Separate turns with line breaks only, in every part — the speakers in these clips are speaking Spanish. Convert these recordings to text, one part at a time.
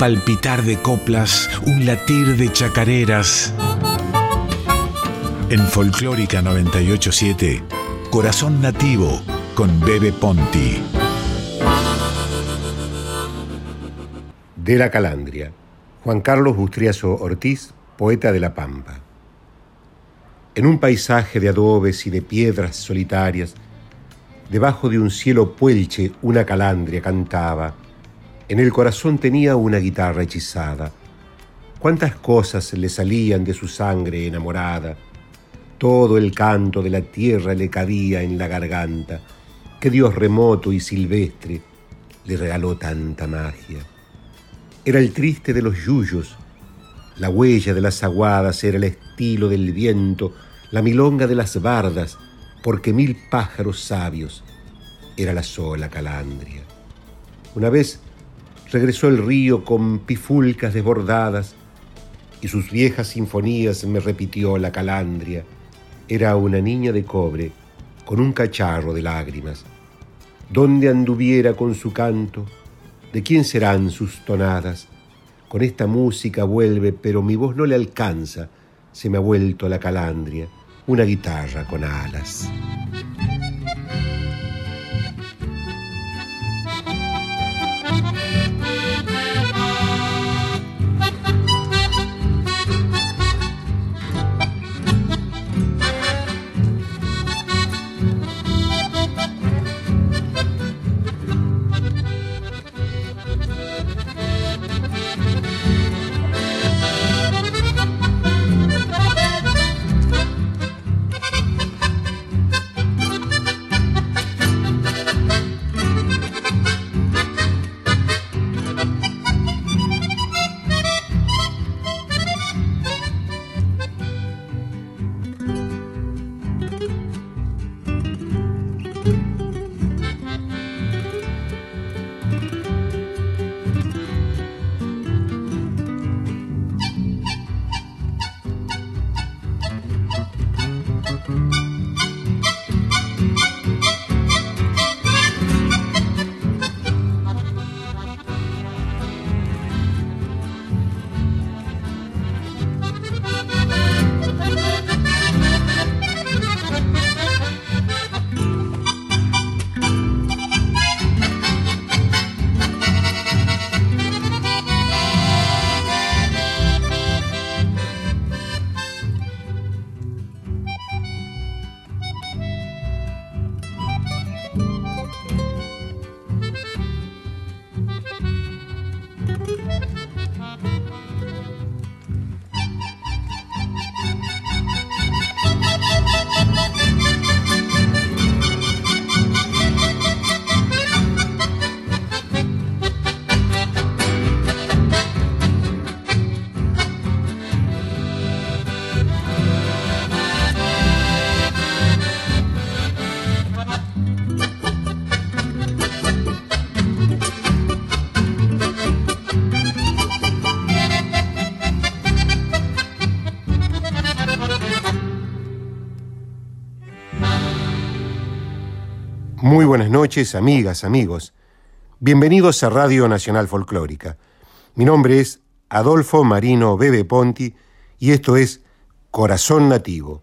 palpitar de coplas, un latir de chacareras. En Folclórica 987, Corazón Nativo con Bebe Ponti.
De la Calandria, Juan Carlos Bustriazo Ortiz, poeta de La Pampa. En un paisaje de adobes y de piedras solitarias, debajo de un cielo puelche una calandria cantaba. En el corazón tenía una guitarra hechizada. Cuántas cosas le salían de su sangre enamorada. Todo el canto de la tierra le cabía en la garganta. Que Dios remoto y silvestre le regaló tanta magia. Era el triste de los yuyos, la huella de las aguadas era el estilo del viento, la milonga de las bardas, porque mil pájaros sabios era la sola calandria. Una vez regresó el río con pifulcas desbordadas y sus viejas sinfonías me repitió la calandria. Era una niña de cobre con un cacharro de lágrimas. Donde anduviera con su canto, ¿De quién serán sus tonadas? Con esta música vuelve, pero mi voz no le alcanza. Se me ha vuelto la calandria, una guitarra con alas. Muy buenas noches, amigas, amigos. Bienvenidos a Radio Nacional Folclórica. Mi nombre es Adolfo Marino Bebe Ponti y esto es Corazón Nativo.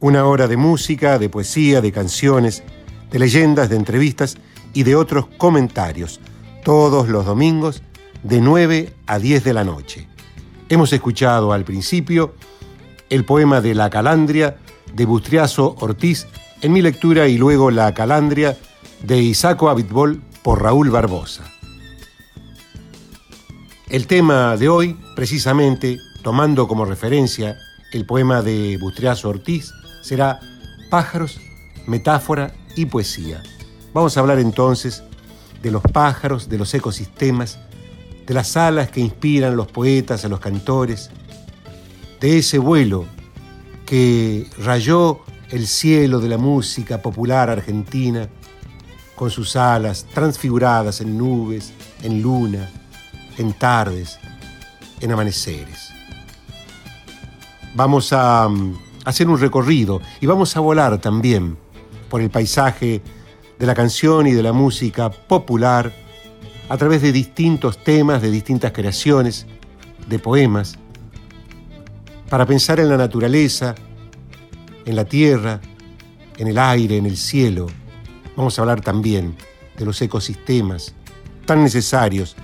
Una hora de música, de poesía, de canciones, de leyendas, de entrevistas y de otros comentarios, todos los domingos de 9 a 10 de la noche. Hemos escuchado al principio el poema de La Calandria de Bustriazo Ortiz en mi lectura y luego La Calandria de Isaco Abitbol por Raúl Barbosa. El tema de hoy, precisamente tomando como referencia el poema de Bustriazo Ortiz, será Pájaros, Metáfora y Poesía. Vamos a hablar entonces de los pájaros, de los ecosistemas, de las alas que inspiran a los poetas, a los cantores, de ese vuelo que rayó el cielo de la música popular argentina, con sus alas transfiguradas en nubes, en luna, en tardes, en amaneceres. Vamos a mm, hacer un recorrido y vamos a volar también por el paisaje de la canción y de la música popular a través de distintos temas, de distintas creaciones, de poemas, para pensar en la naturaleza, en la tierra, en el aire, en el cielo. Vamos a hablar también de los ecosistemas tan necesarios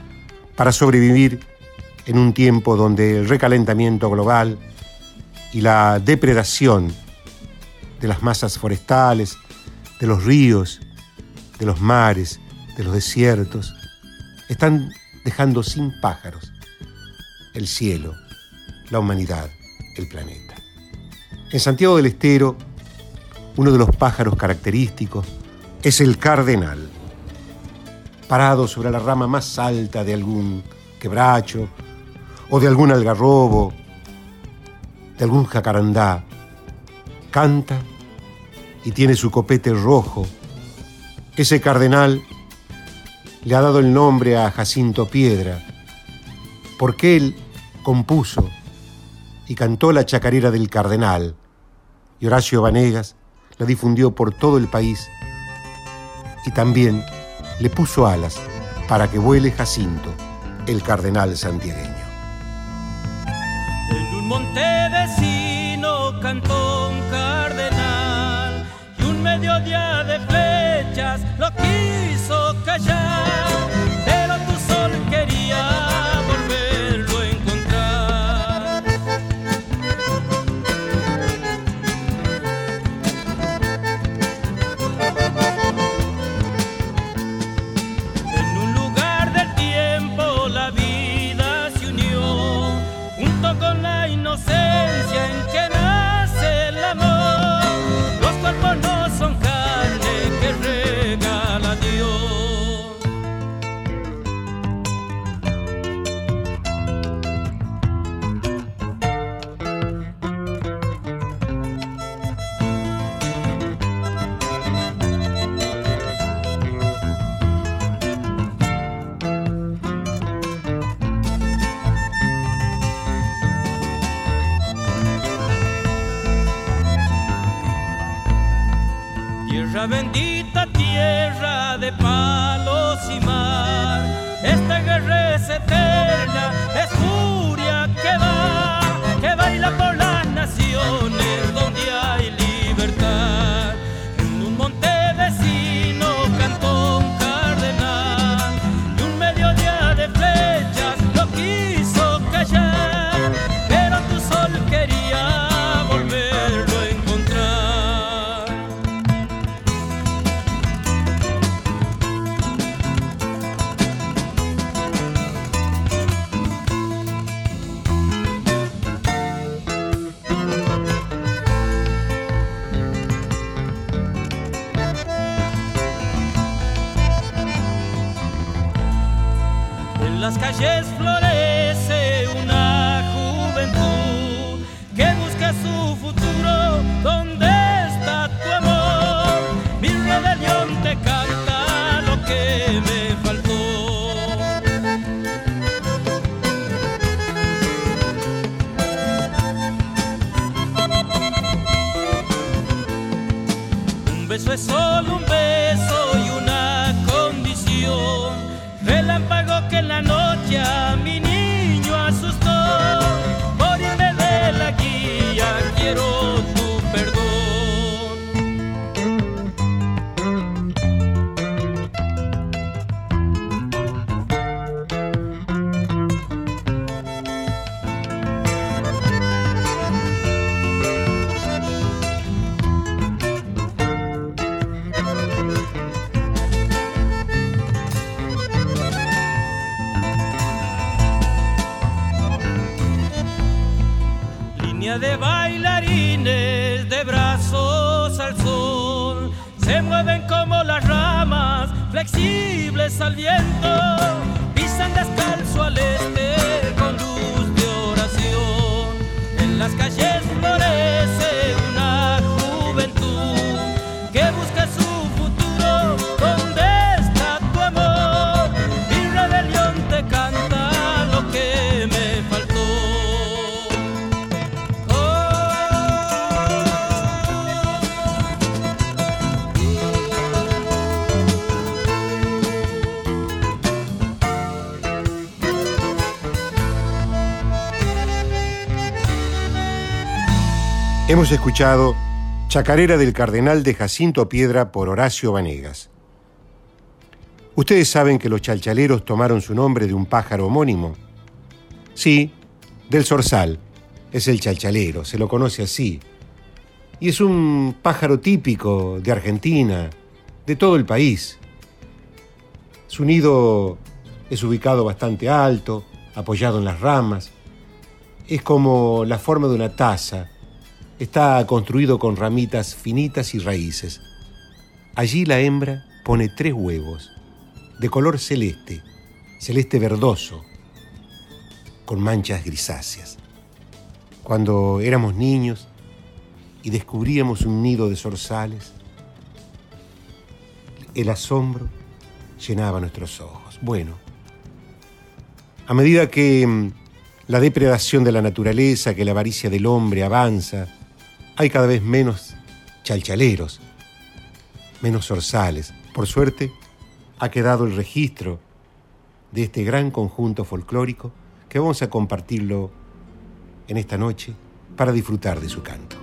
para sobrevivir en un tiempo donde el recalentamiento global y la depredación de las masas forestales, de los ríos, de los mares, de los desiertos, están dejando sin pájaros el cielo, la humanidad, el planeta. En Santiago del Estero, uno de los pájaros característicos es el cardenal, parado sobre la rama más alta de algún quebracho o de algún algarrobo, de algún jacarandá, canta y tiene su copete rojo. Ese cardenal le ha dado el nombre a Jacinto Piedra, porque él compuso y cantó la chacarera del cardenal, y Horacio Vanegas la difundió por todo el país y también le puso alas para que vuele Jacinto, el cardenal santiagueño.
En un monte vecino cantó un cardenal y un mediodía de flechas lo quiso callar, bendita tierra de palos y mar. Esta guerra es eterna, es mueven como las ramas flexibles al viento,
escuchado Chacarera del Cardenal de Jacinto Piedra por Horacio Vanegas. Ustedes saben que los chalchaleros tomaron su nombre de un pájaro homónimo. Sí, del zorzal. Es el chalchalero, se lo conoce así. Y es un pájaro típico de Argentina, de todo el país. Su nido es ubicado bastante alto, apoyado en las ramas. Es como la forma de una taza Está construido con ramitas finitas y raíces. Allí la hembra pone tres huevos, de color celeste, celeste verdoso, con manchas grisáceas. Cuando éramos niños y descubríamos un nido de zorzales, el asombro llenaba nuestros ojos. Bueno, a medida que mm, la depredación de la naturaleza, que la avaricia del hombre avanza, hay cada vez menos chalchaleros, menos zorzales. Por suerte, ha quedado el registro de este gran conjunto folclórico que vamos a compartirlo en esta noche para disfrutar de su canto.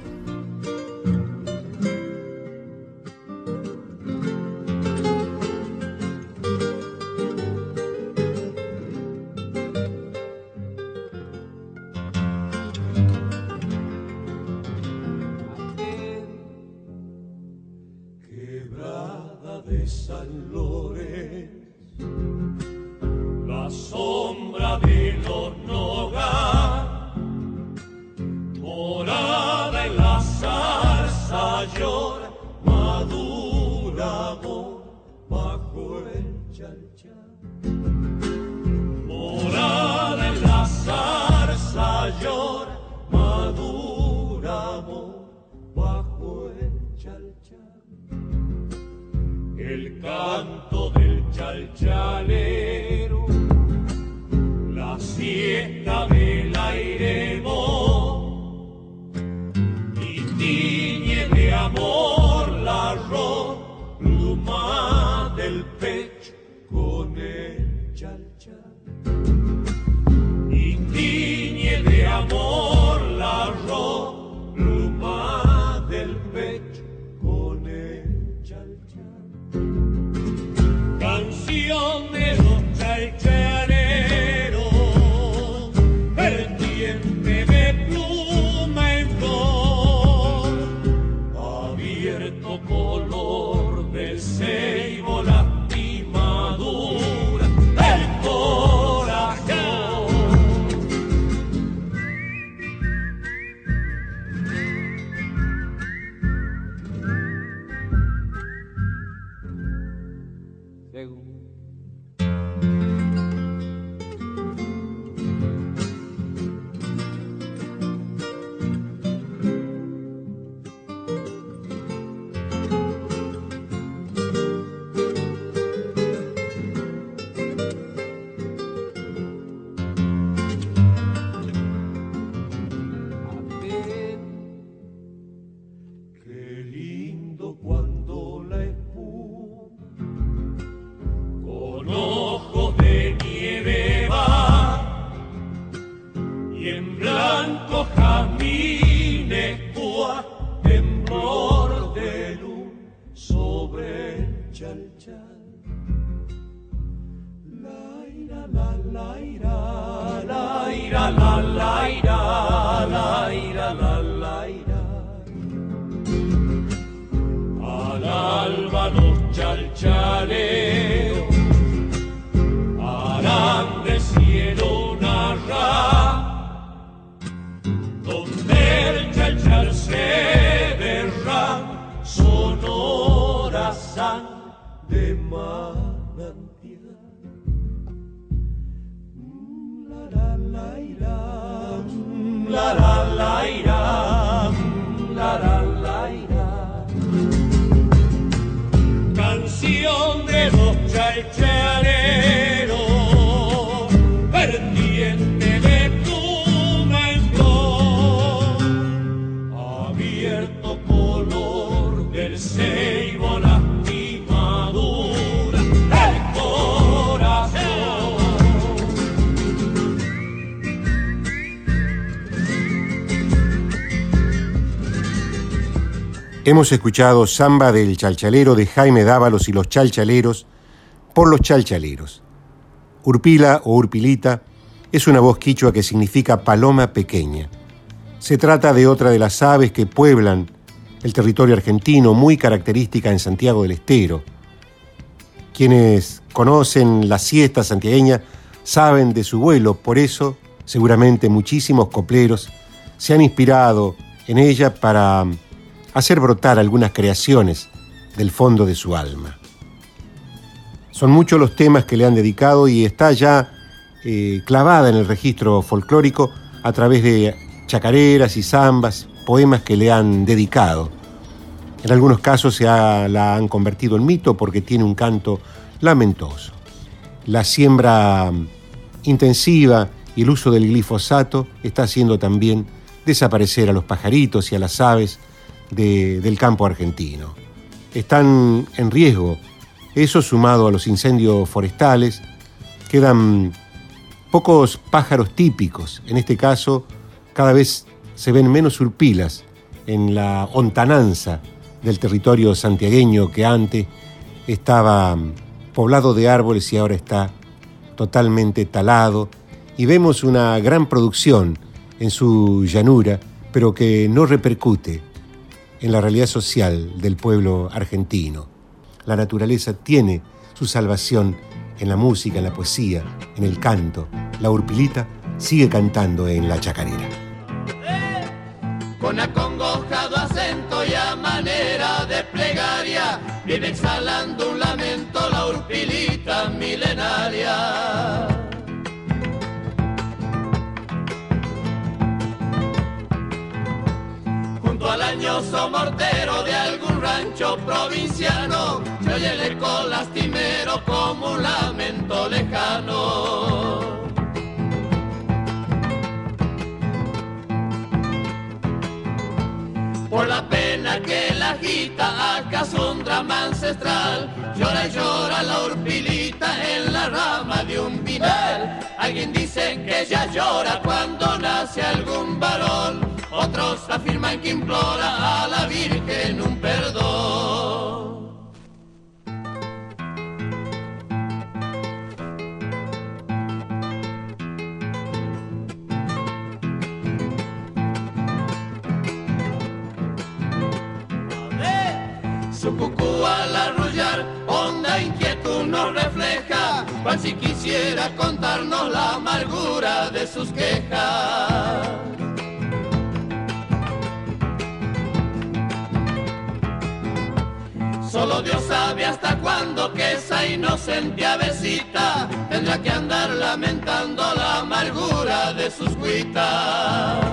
Hemos escuchado Samba del Chalchalero de Jaime Dávalos y los Chalchaleros por los Chalchaleros. Urpila o Urpilita es una voz quichua que significa paloma pequeña. Se trata de otra de las aves que pueblan el territorio argentino, muy característica en Santiago del Estero. Quienes conocen la siesta santiagueña saben de su vuelo, por eso seguramente muchísimos copleros se han inspirado en ella para hacer brotar algunas creaciones del fondo de su alma. Son muchos los temas que le han dedicado y está ya eh, clavada en el registro folclórico a través de chacareras y zambas, poemas que le han dedicado. En algunos casos se la han convertido en mito porque tiene un canto lamentoso. La siembra intensiva y el uso del glifosato está haciendo también desaparecer a los pajaritos y a las aves del campo argentino. Están en riesgo. Eso sumado a los incendios forestales, quedan pocos pájaros típicos. En este caso, cada vez se ven menos urpilas en la ontananza del territorio santiagueño que antes estaba poblado de árboles y ahora está totalmente talado. Y vemos una gran producción en su llanura, pero que no repercute en la realidad social del pueblo argentino. La naturaleza tiene su salvación en la música, en la poesía, en el canto. La urpilita sigue cantando en la chacarera.
Con acongojado acento y a manera de plegaria, viene exhalando un lamento añoso mortero de algún rancho provinciano, se oye el eco lastimero como un lamento lejano. Por la pena que la agita, acaso un drama ancestral, llora y llora la urpilita en la rama de un vinal. Alguien dice que ella llora cuando nace algún varón otros afirman que implora a la Virgen un perdón. Su cucú al arrullar, honda inquietud nos refleja, cual si quisiera contarnos la amargura de sus quejas. Solo Dios sabe hasta cuándo que esa inocente avecita tendrá que andar lamentando la amargura de sus cuitas.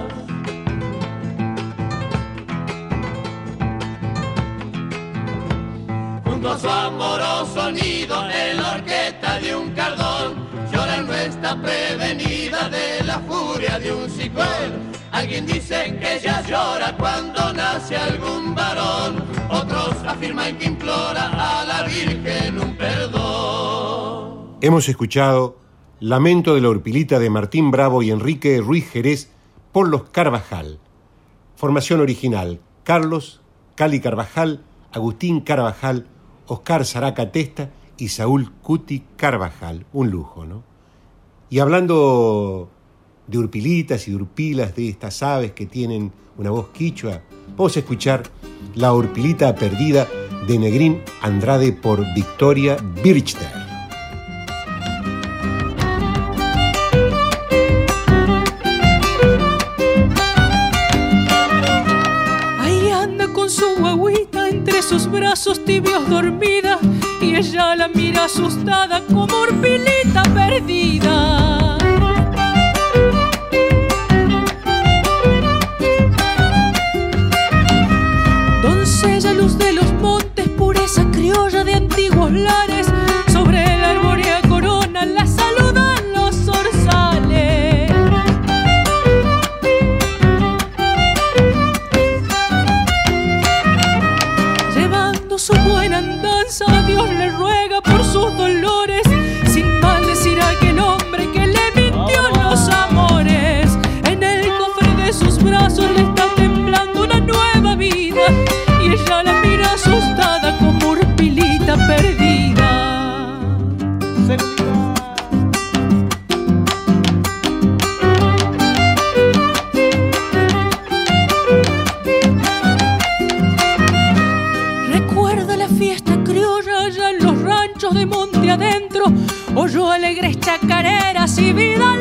Junto a su amoroso nido en la horqueta de un cardón, llora no está prevenida de la furia de un ciclón. Alguien dice que ella llora cuando nace algún varón, otros afirman que implora a la Virgen un perdón.
Hemos escuchado Lamento de la Urpilita de Martín Bravo y Enrique Ruiz Jerez por los Carvajal. Formación original: Carlos, Cali Carvajal, Agustín Carvajal, Oscar Saraca Testa y Saúl Cuti Carvajal. Un lujo, ¿no? Y hablando de urpilitas y urpilas de estas aves que tienen una voz quichua, vamos a escuchar La urpilita perdida de Negrín Andrade por Victoria Birchter.
Sus tibios dormida y ella la mira asustada como urpilita perdida. Sobre la arbórea corona la saludan los zorzales. Llevando su buena andanza, Dios le ruega por sus dolores, chacareras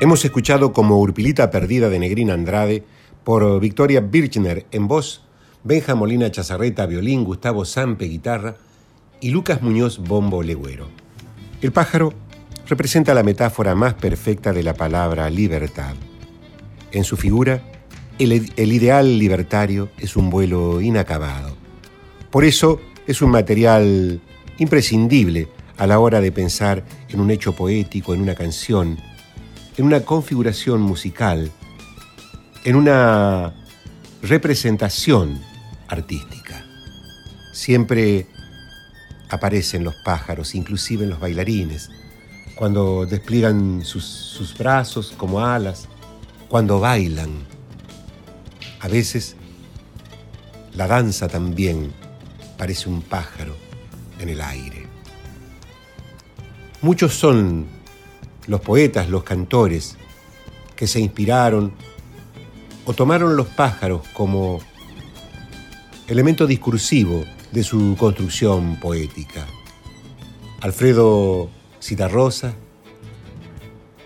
Hemos escuchado como Urpilita Perdida de Negrina Andrade por Victoria Birchner en voz, Benja Molina Chazarreta violín, Gustavo Sampe guitarra y Lucas Muñoz bombo legüero. El pájaro representa la metáfora más perfecta de la palabra libertad. En su figura, el ideal libertario es un vuelo inacabado. Por eso es un material imprescindible a la hora de pensar en un hecho poético, en una canción, en una configuración musical, en una representación artística. Siempre aparecen los pájaros, inclusive en los bailarines, cuando despliegan sus, sus brazos como alas, cuando bailan. A veces la danza también parece un pájaro en el aire. Muchos son los poetas, los cantores, que se inspiraron o tomaron los pájaros como elemento discursivo de su construcción poética. Alfredo Citarrosa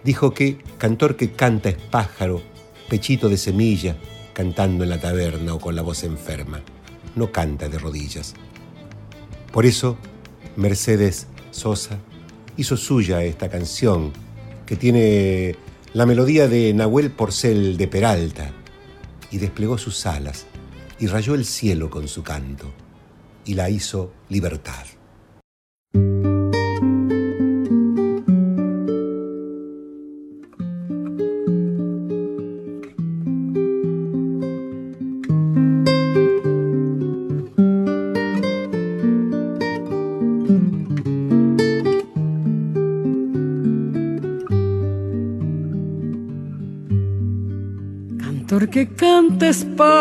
dijo que cantor que canta es pájaro, pechito de semilla, cantando en la taberna o con la voz enferma, no canta de rodillas. Por eso, Mercedes Sosa hizo suya esta canción que tiene la melodía de Nahuel Porcel de Peralta y desplegó sus alas y rayó el cielo con su canto y la hizo libertad.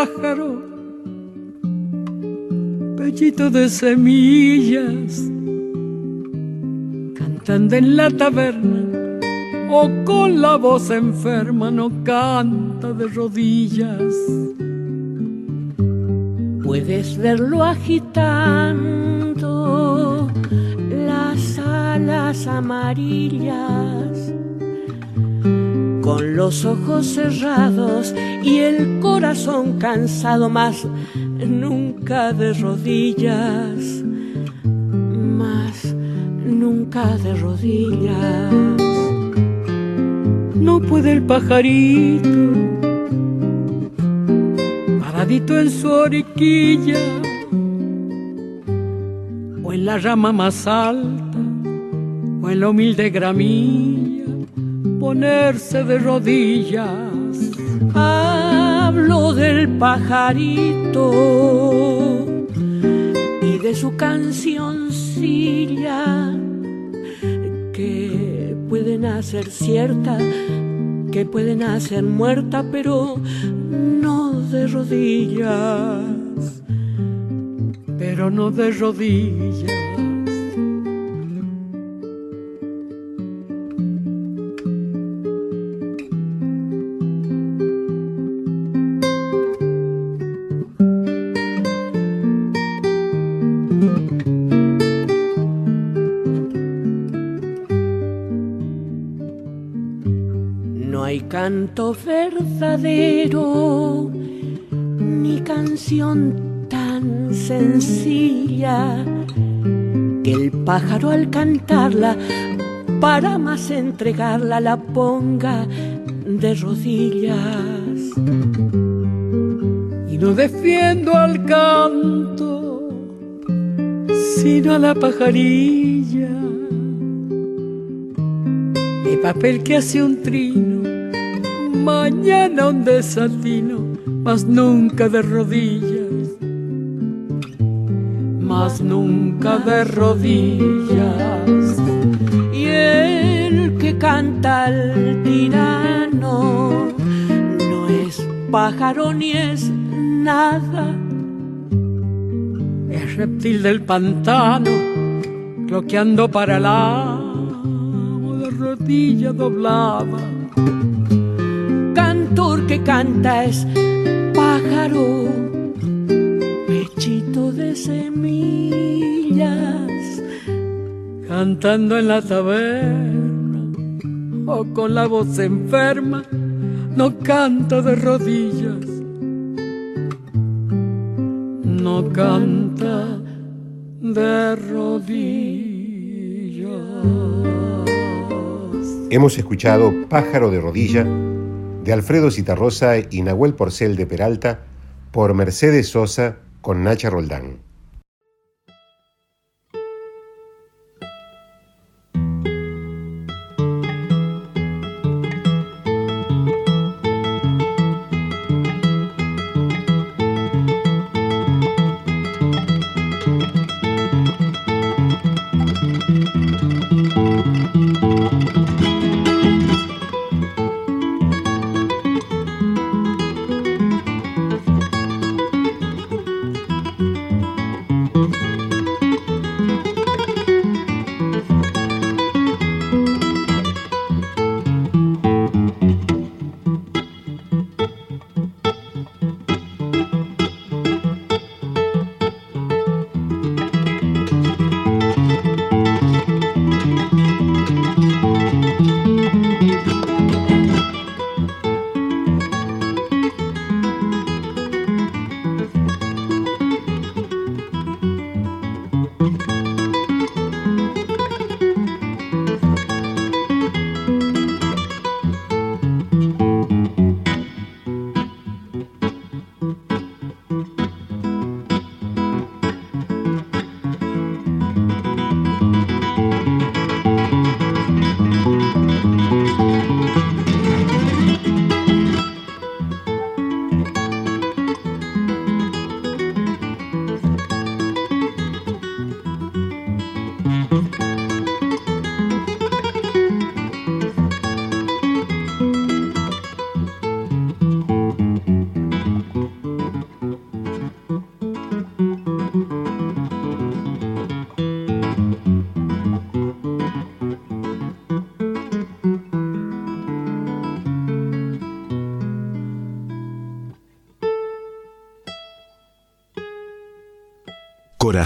Pájaro, pellito de semillas, cantando en la taberna o con la voz enferma no canta de rodillas. Puedes verlo agitando las alas amarillas con los ojos cerrados y el corazón cansado, más nunca de rodillas, más nunca de rodillas. No puede el pajarito, paradito en su oriquilla, o en la rama más alta, o en la humilde gramilla ponerse de rodillas. Hablo del pajarito y de su cancioncilla que pueden hacer cierta, que pueden hacer muerta, pero no de rodillas, pero no de rodillas. Canto verdadero, ni canción tan sencilla
que el pájaro al cantarla para más entregarla la ponga de rodillas. Y no defiendo al canto, sino a la pajarilla. De papel que hace un trino, mañana un desatino, mas nunca de rodillas, mas nunca de rodillas el que canta al tirano no es pájaro ni es nada. Es reptil del pantano, cloqueando para el agua de rodilla doblada. Que canta es pájaro, pechito de semillas cantando en la taberna o con la voz enferma, no canta de rodillas, no canta de rodillas.
Hemos escuchado Pájaro de rodilla de Alfredo Citarrosa y Nahuel Porcel de Peralta por Mercedes Sosa con Nacha Roldán.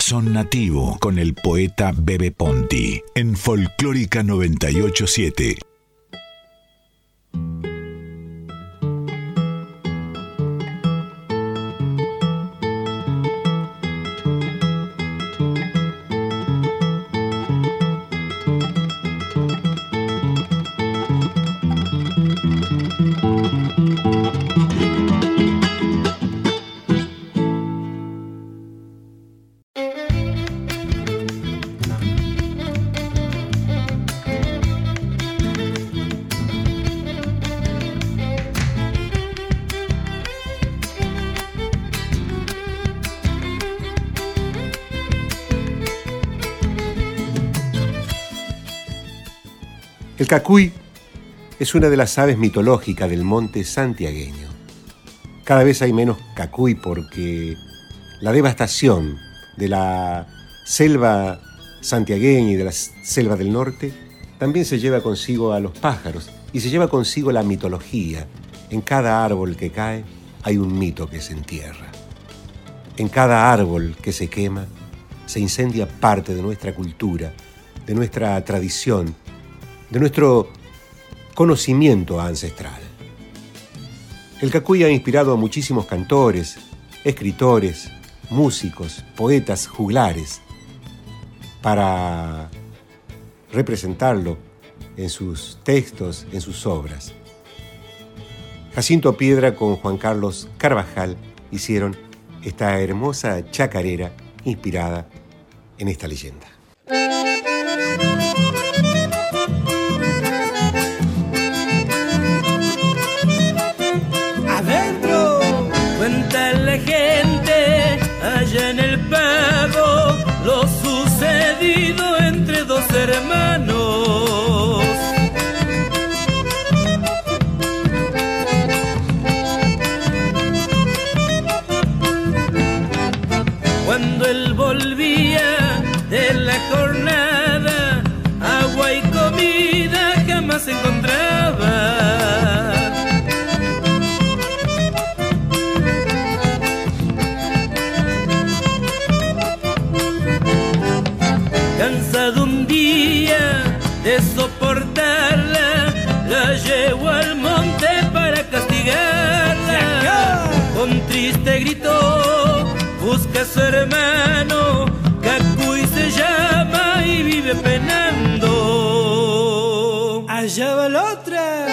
Corazón Nativo con el poeta Bebe Ponti en Folclórica 987.
El cacuy es una de las aves mitológicas del monte santiagueño. Cada vez hay menos cacuy porque la devastación de la selva santiagueña y de la selva del norte también se lleva consigo a los pájaros y se lleva consigo la mitología. En cada árbol que cae hay un mito que se entierra. En cada árbol que se quema se incendia parte de nuestra cultura, de nuestra tradición, de nuestro conocimiento ancestral. El cacuy ha inspirado a muchísimos cantores, escritores, músicos, poetas, juglares. para representarlo en sus textos, en sus obras. Jacinto Piedra con Juan Carlos Carvajal hicieron esta hermosa chacarera inspirada en esta leyenda.
Hermano, Cacuy se llama y vive penando. Allá va la otra.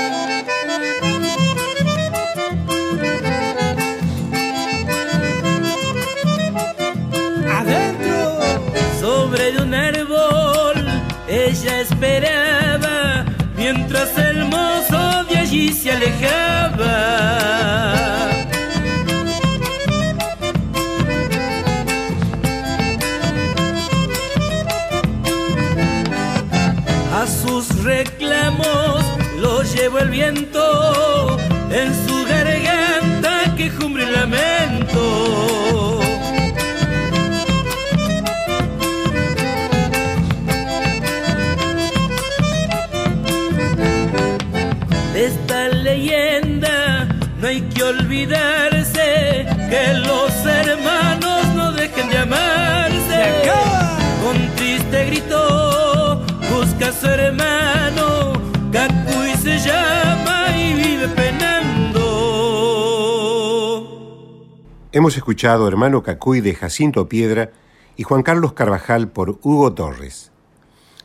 adentro sobre un árbol ella esperaba mientras el mozo de allí se alejaba reclamos lo llevó el viento en su garganta quejumbre y lamento de esta leyenda no hay que olvidarse que los hermanos no dejen de amarse. Con triste grito hermano, Cacuy se llama y vive penando.
Hemos escuchado Hermano Cacuy de Jacinto Piedra y Juan Carlos Carvajal por Hugo Torres.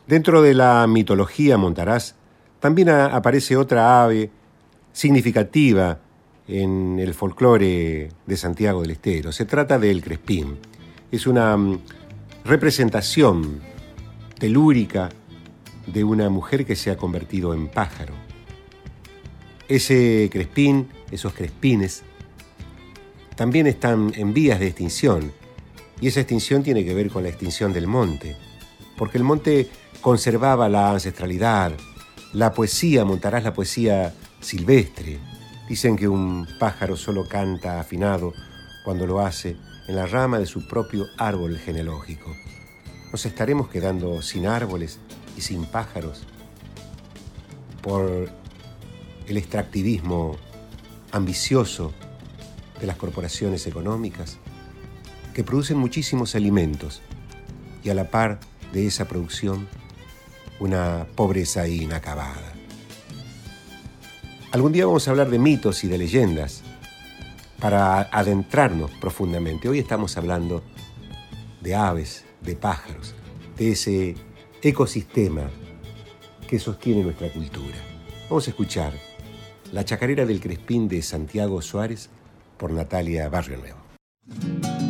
Dentro de la mitología montaraz también aparece otra ave significativa en el folclore de Santiago del Estero. Se trata del crespín. Es una mm, representación telúrica de una mujer que se ha convertido en pájaro. Ese crespín, esos crespines, también están en vías de extinción. Y esa extinción tiene que ver con la extinción del monte. Porque el monte conservaba la ancestralidad, la poesía, montarás la poesía silvestre. Dicen que un pájaro solo canta afinado cuando lo hace en la rama de su propio árbol genealógico. Nos estaremos quedando sin árboles y sin pájaros por el extractivismo ambicioso de las corporaciones económicas que producen muchísimos alimentos y a la par de esa producción una pobreza inacabada. Algún día vamos a hablar de mitos y de leyendas para adentrarnos profundamente. Hoy estamos hablando de aves, de pájaros, de ese ecosistema que sostiene nuestra cultura. Vamos a escuchar La chacarera del Crespín de Santiago Suárez por Natalia Barrio Nuevo.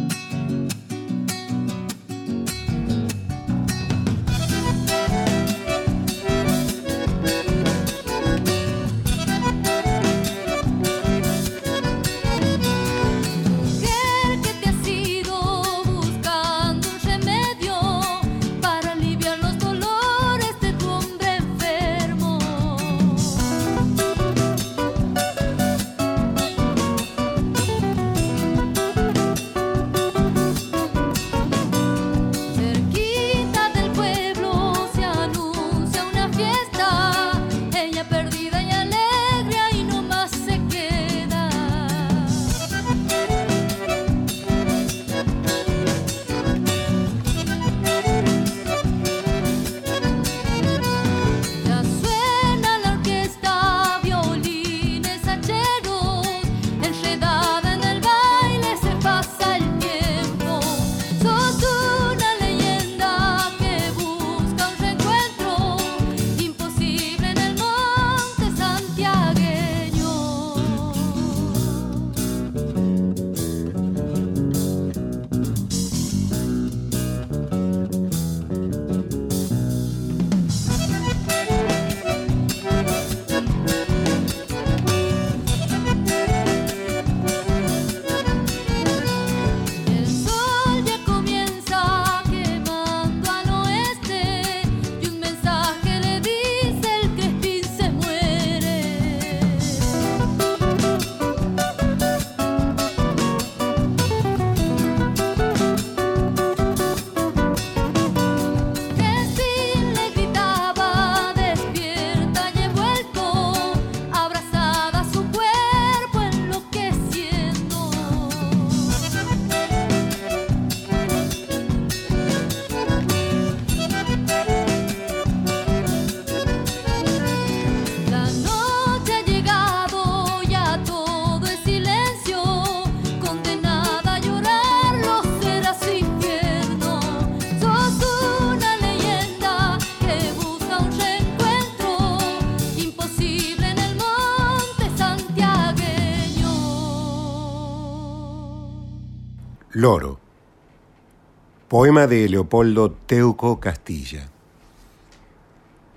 Poema de Leopoldo Teuco Castilla.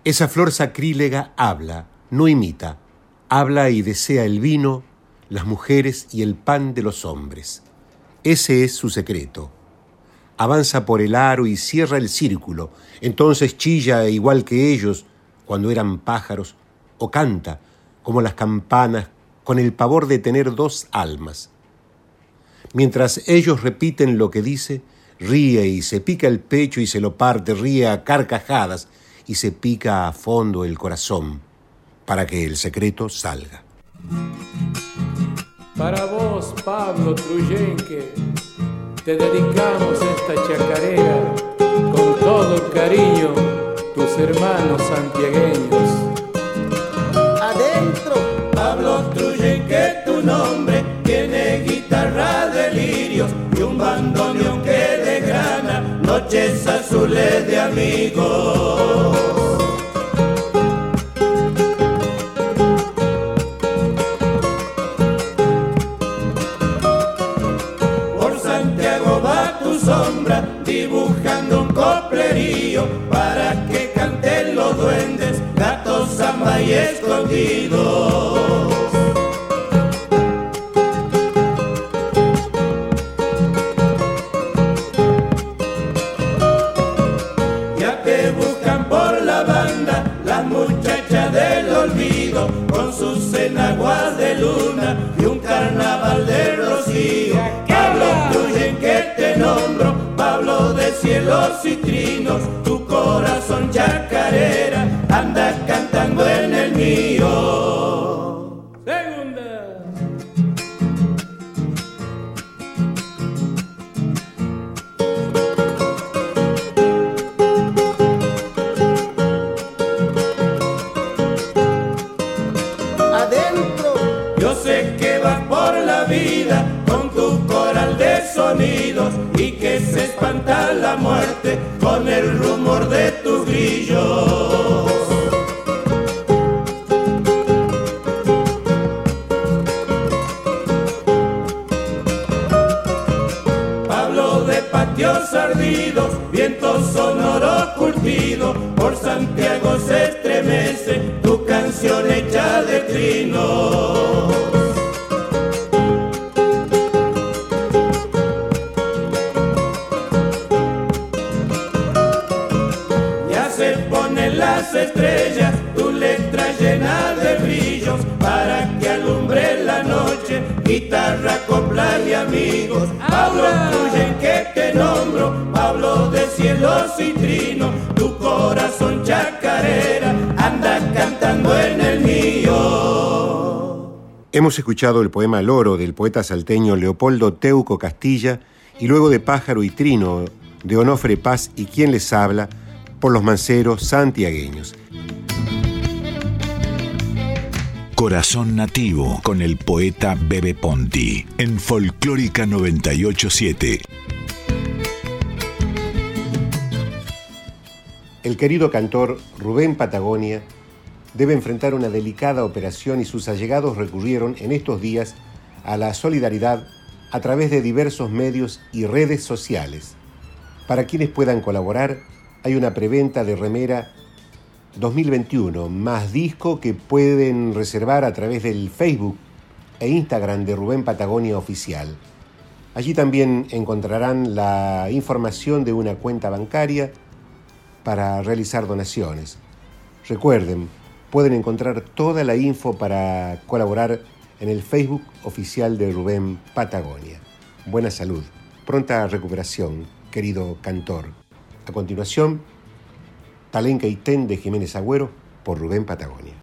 Esa flor sacrílega habla, no imita, habla y desea el vino, las mujeres y el pan de los hombres. Ese es su secreto. Avanza por el aro y cierra el círculo, entonces chilla igual que ellos cuando eran pájaros, o canta como las campanas con el pavor de tener dos almas. Mientras ellos repiten lo que dice, ríe y se pica el pecho y se lo parte, ríe a carcajadas y se pica a fondo el corazón para que el secreto salga.
Para vos, Pablo Truyenque, te dedicamos esta chacarera con todo cariño, tus hermanos santiagueños.
Adentro, Pablo Truyenque, tu nombre bandoneón que desgrana noches azules de amigos. Por Santiago va tu sombra dibujando un coplerío para que canten los duendes, gatos, samba y escondidos.
Hemos escuchado el poema Loro del poeta salteño Leopoldo Teuco Castilla y luego de Pájaro y Trino de Onofre Paz y quien les habla por los manceros santiagueños.
Corazón Nativo con el poeta Bebe Ponti en Folclórica 987.
El querido cantor Rubén Patagonia debe enfrentar una delicada operación y sus allegados recurrieron en estos días a la solidaridad a través de diversos medios y redes sociales. Para quienes puedan colaborar, hay una preventa de remera 2021 más disco que pueden reservar a través del Facebook e Instagram de Rubén Patagonia Oficial. Allí también encontrarán la información de una cuenta bancaria para realizar donaciones. Recuerden, pueden encontrar toda la info para colaborar en el Facebook oficial de Rubén Patagonia. Buena salud, pronta recuperación, querido cantor. A continuación, Palenca y Ten de Jiménez Agüero por Rubén Patagonia.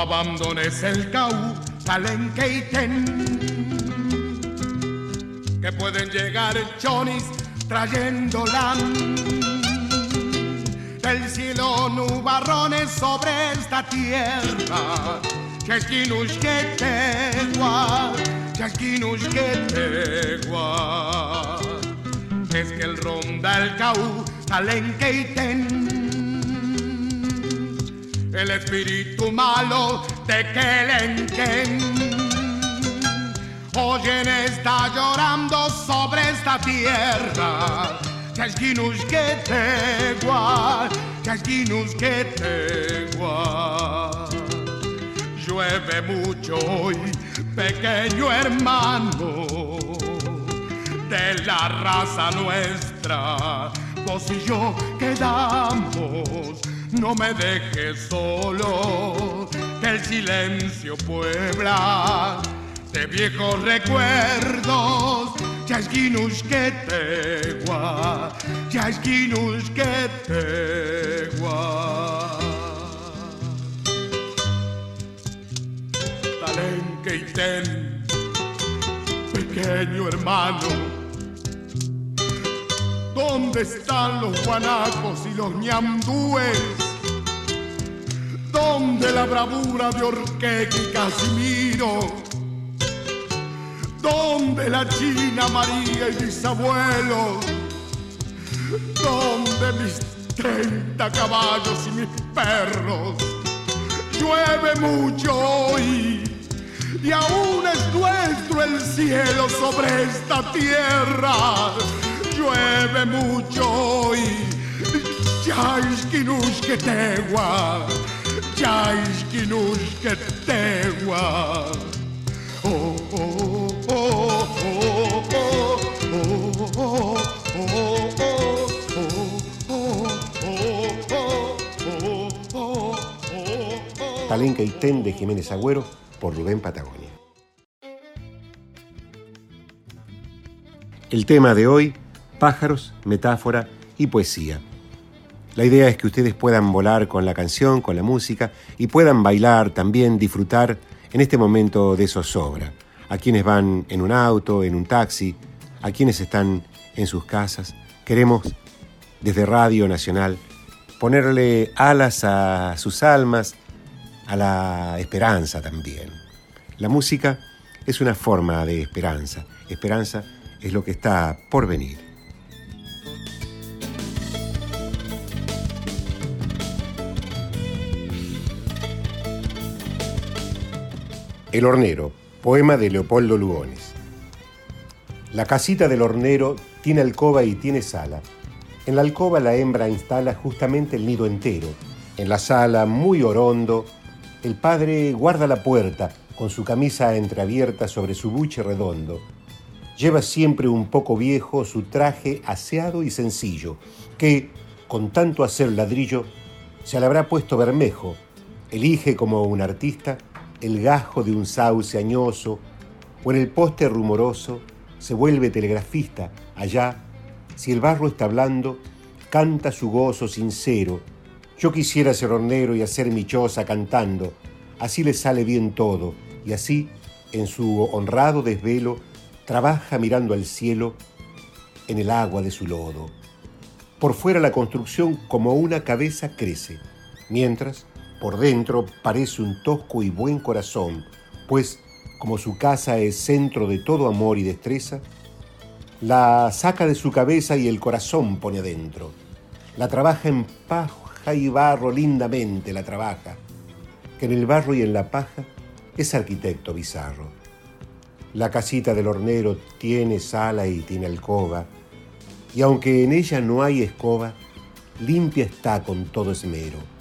Abandones el cau, palenque y ten, que pueden llegar chonis trayendo lan. Del cielo nubarrones sobre esta tierra, chasquinush que tegua, chasquinush que tegua. es que el ronda el caú, salenque y ten. El espíritu malo de Kelenken. Oyen está llorando sobre esta tierra. Chasquinus que te guay, chasquinus que te guay. Llueve mucho hoy, pequeño hermano de la raza nuestra. Vos y yo quedamos, no me dejes solo, que el silencio puebla de viejos recuerdos. Chasquinus que te gua, chasquinus que te gua. Talenque y ten, pequeño hermano. ¿Dónde están los guanacos y los ñandúes? ¿Dónde la bravura de Orqueque y Casimiro? ¿Dónde la China María y mis abuelos? ¿Dónde mis treinta caballos y mis perros? Llueve mucho hoy y aún es nuestro el cielo sobre esta tierra. Llueve mucho hoy, Yaishkinush que tegua, Yaishkinush que tegua. Oh, oh, oh, oh, oh, oh, oh, oh, oh, oh, oh,
Palenca y Ten de Jiménez Agüero por Rubén Patagonia. El tema de hoy, pájaros, metáfora y poesía. La idea es que ustedes puedan volar con la canción, con la música y puedan bailar también, disfrutar en este momento de zozobra. A quienes van en un auto, en un taxi, a quienes están en sus casas. Queremos, desde Radio Nacional, ponerle alas a sus almas, a la esperanza también. La música es una forma de esperanza. Esperanza es lo que está por venir. El hornero, poema de Leopoldo Lugones. La casita del hornero tiene alcoba y tiene sala. En la alcoba la hembra instala justamente el nido entero. En la sala, muy orondo, el padre guarda la puerta con su camisa entreabierta sobre su buche redondo. Lleva siempre un poco viejo su traje aseado y sencillo, que, con tanto hacer ladrillo, se le habrá puesto bermejo. Elige como un artista el gajo de un sauce añoso, o en el poste rumoroso se vuelve telegrafista. Allá, si el barro está hablando, canta su gozo sincero. Yo quisiera ser hornero y hacer mi choza cantando. Así le sale bien todo, y así, en su honrado desvelo, trabaja mirando al cielo en el agua de su lodo. Por fuera la construcción como una cabeza crece, mientras por dentro parece un tosco y buen corazón, pues como su casa es centro de todo amor y destreza, la saca de su cabeza y el corazón pone adentro. La trabaja en paja y barro lindamente, la trabaja, que en el barro y en la paja es arquitecto bizarro. La casita del hornero tiene sala y tiene alcoba, y aunque en ella no hay escoba, limpia está con todo esmero.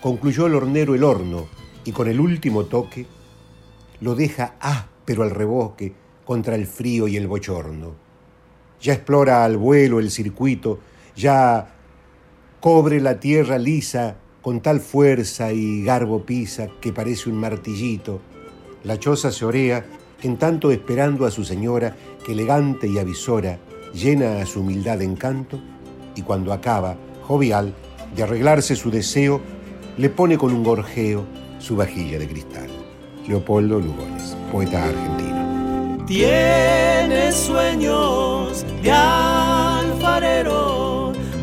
Concluyó el hornero el horno y con el último toque lo deja áspero al reboque contra el frío y el bochorno. Ya explora al vuelo el circuito, ya cobre la tierra lisa con tal fuerza y garbo pisa que parece un martillito. La choza se orea, en tanto esperando a su señora, que elegante y avisora llena a su humildad encanto, y cuando acaba, jovial, de arreglarse su deseo, le pone con un gorjeo su vajilla de cristal. Leopoldo Lugones, poeta argentino.
Tiene sueños de alfarero,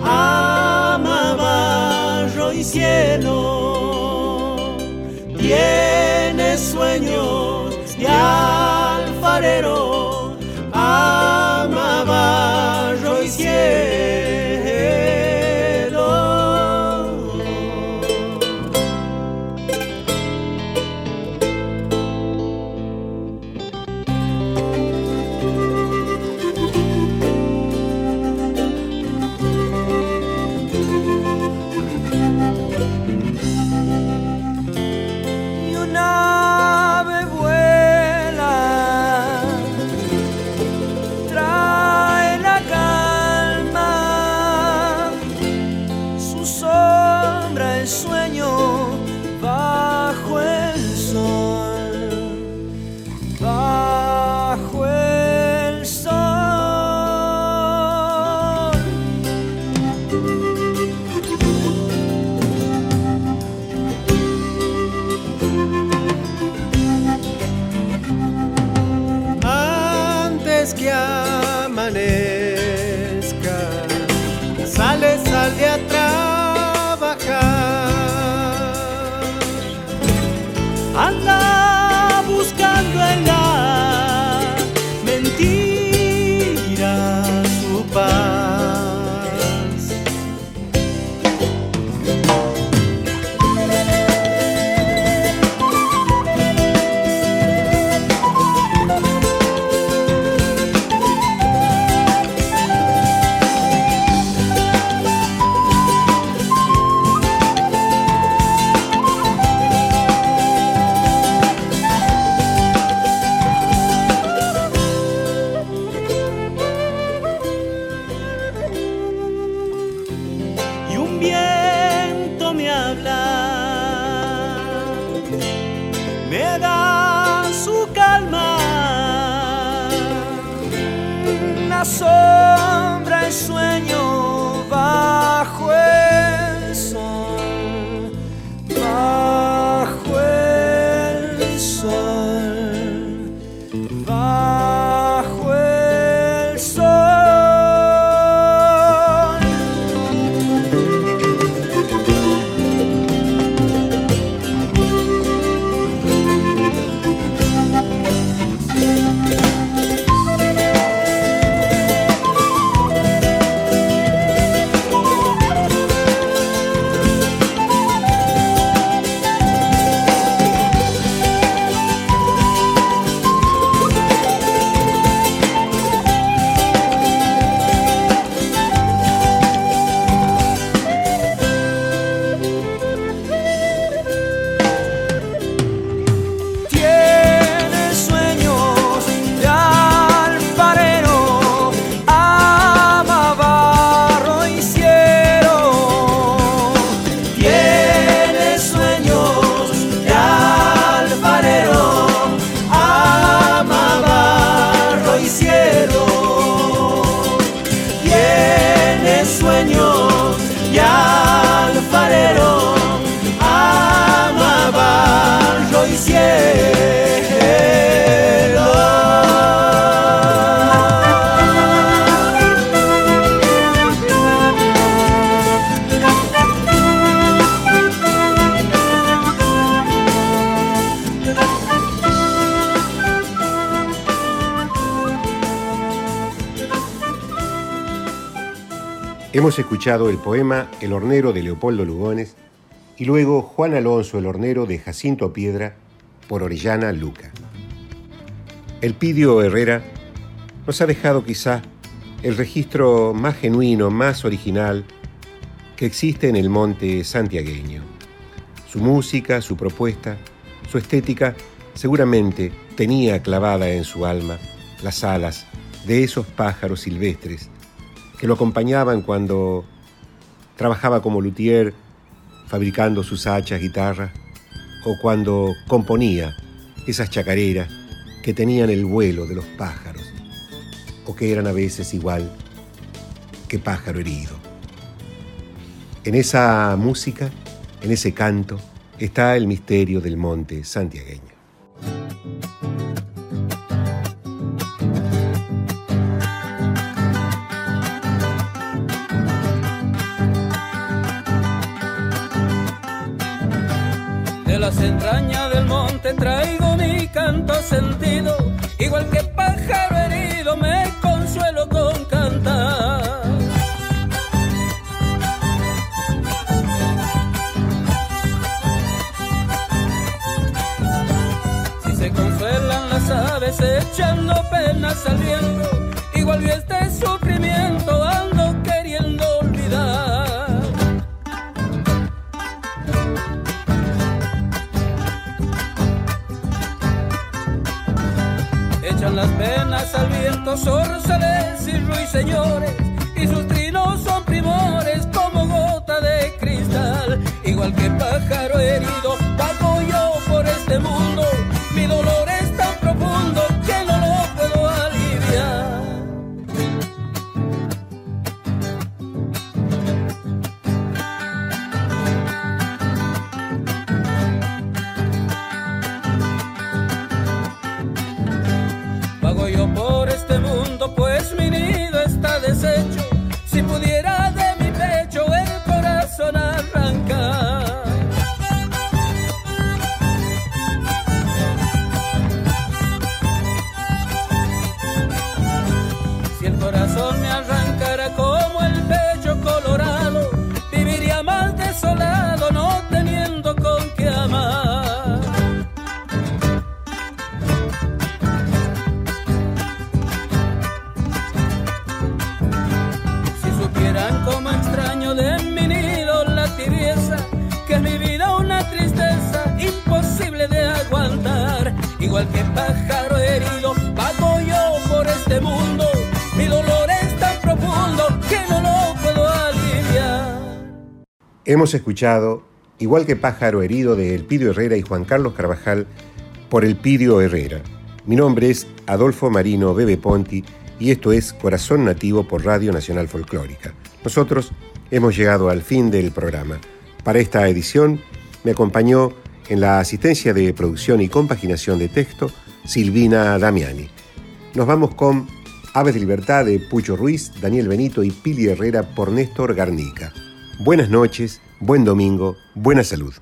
ama barro y cielo. Tiene sueños de alfarero,
el
poema El hornero de Leopoldo Lugones y luego Juan Alonso el hornero de Jacinto Piedra por Orellana Luca. El Pidio Herrera nos ha dejado quizá el registro más genuino, más original que existe en el monte santiagueño. Su música, su propuesta, su estética seguramente tenía clavada en su alma las alas de esos pájaros silvestres que lo acompañaban cuando trabajaba como luthier fabricando sus hachas, guitarras, o cuando componía esas chacareras que tenían el vuelo de los pájaros, o que eran a veces igual que pájaro herido. En esa música, en ese canto, está el misterio del monte santiagueño.
Echando penas al viento, igual yo este sufrimiento ando queriendo olvidar. Echan las penas al viento, zorzales y ruiseñores, y sus trinos son primores como gota de cristal. Igual que pájaro herido, deshecho.
Hemos escuchado igual que Pájaro Herido de Elpidio Herrera y Juan Carlos Carvajal por Elpidio Herrera. Mi nombre es Adolfo Marino Bebe Ponti y esto es Corazón Nativo por Radio Nacional Folclórica. Nosotros hemos llegado al fin del programa. Para esta edición me acompañó en la asistencia de producción y compaginación de texto Silvina Damiani. Nos vamos con Aves de Libertad de Pucho Ruiz, Daniel Benito y Pili Herrera por Néstor Garnica. Buenas noches, buen domingo, buena salud.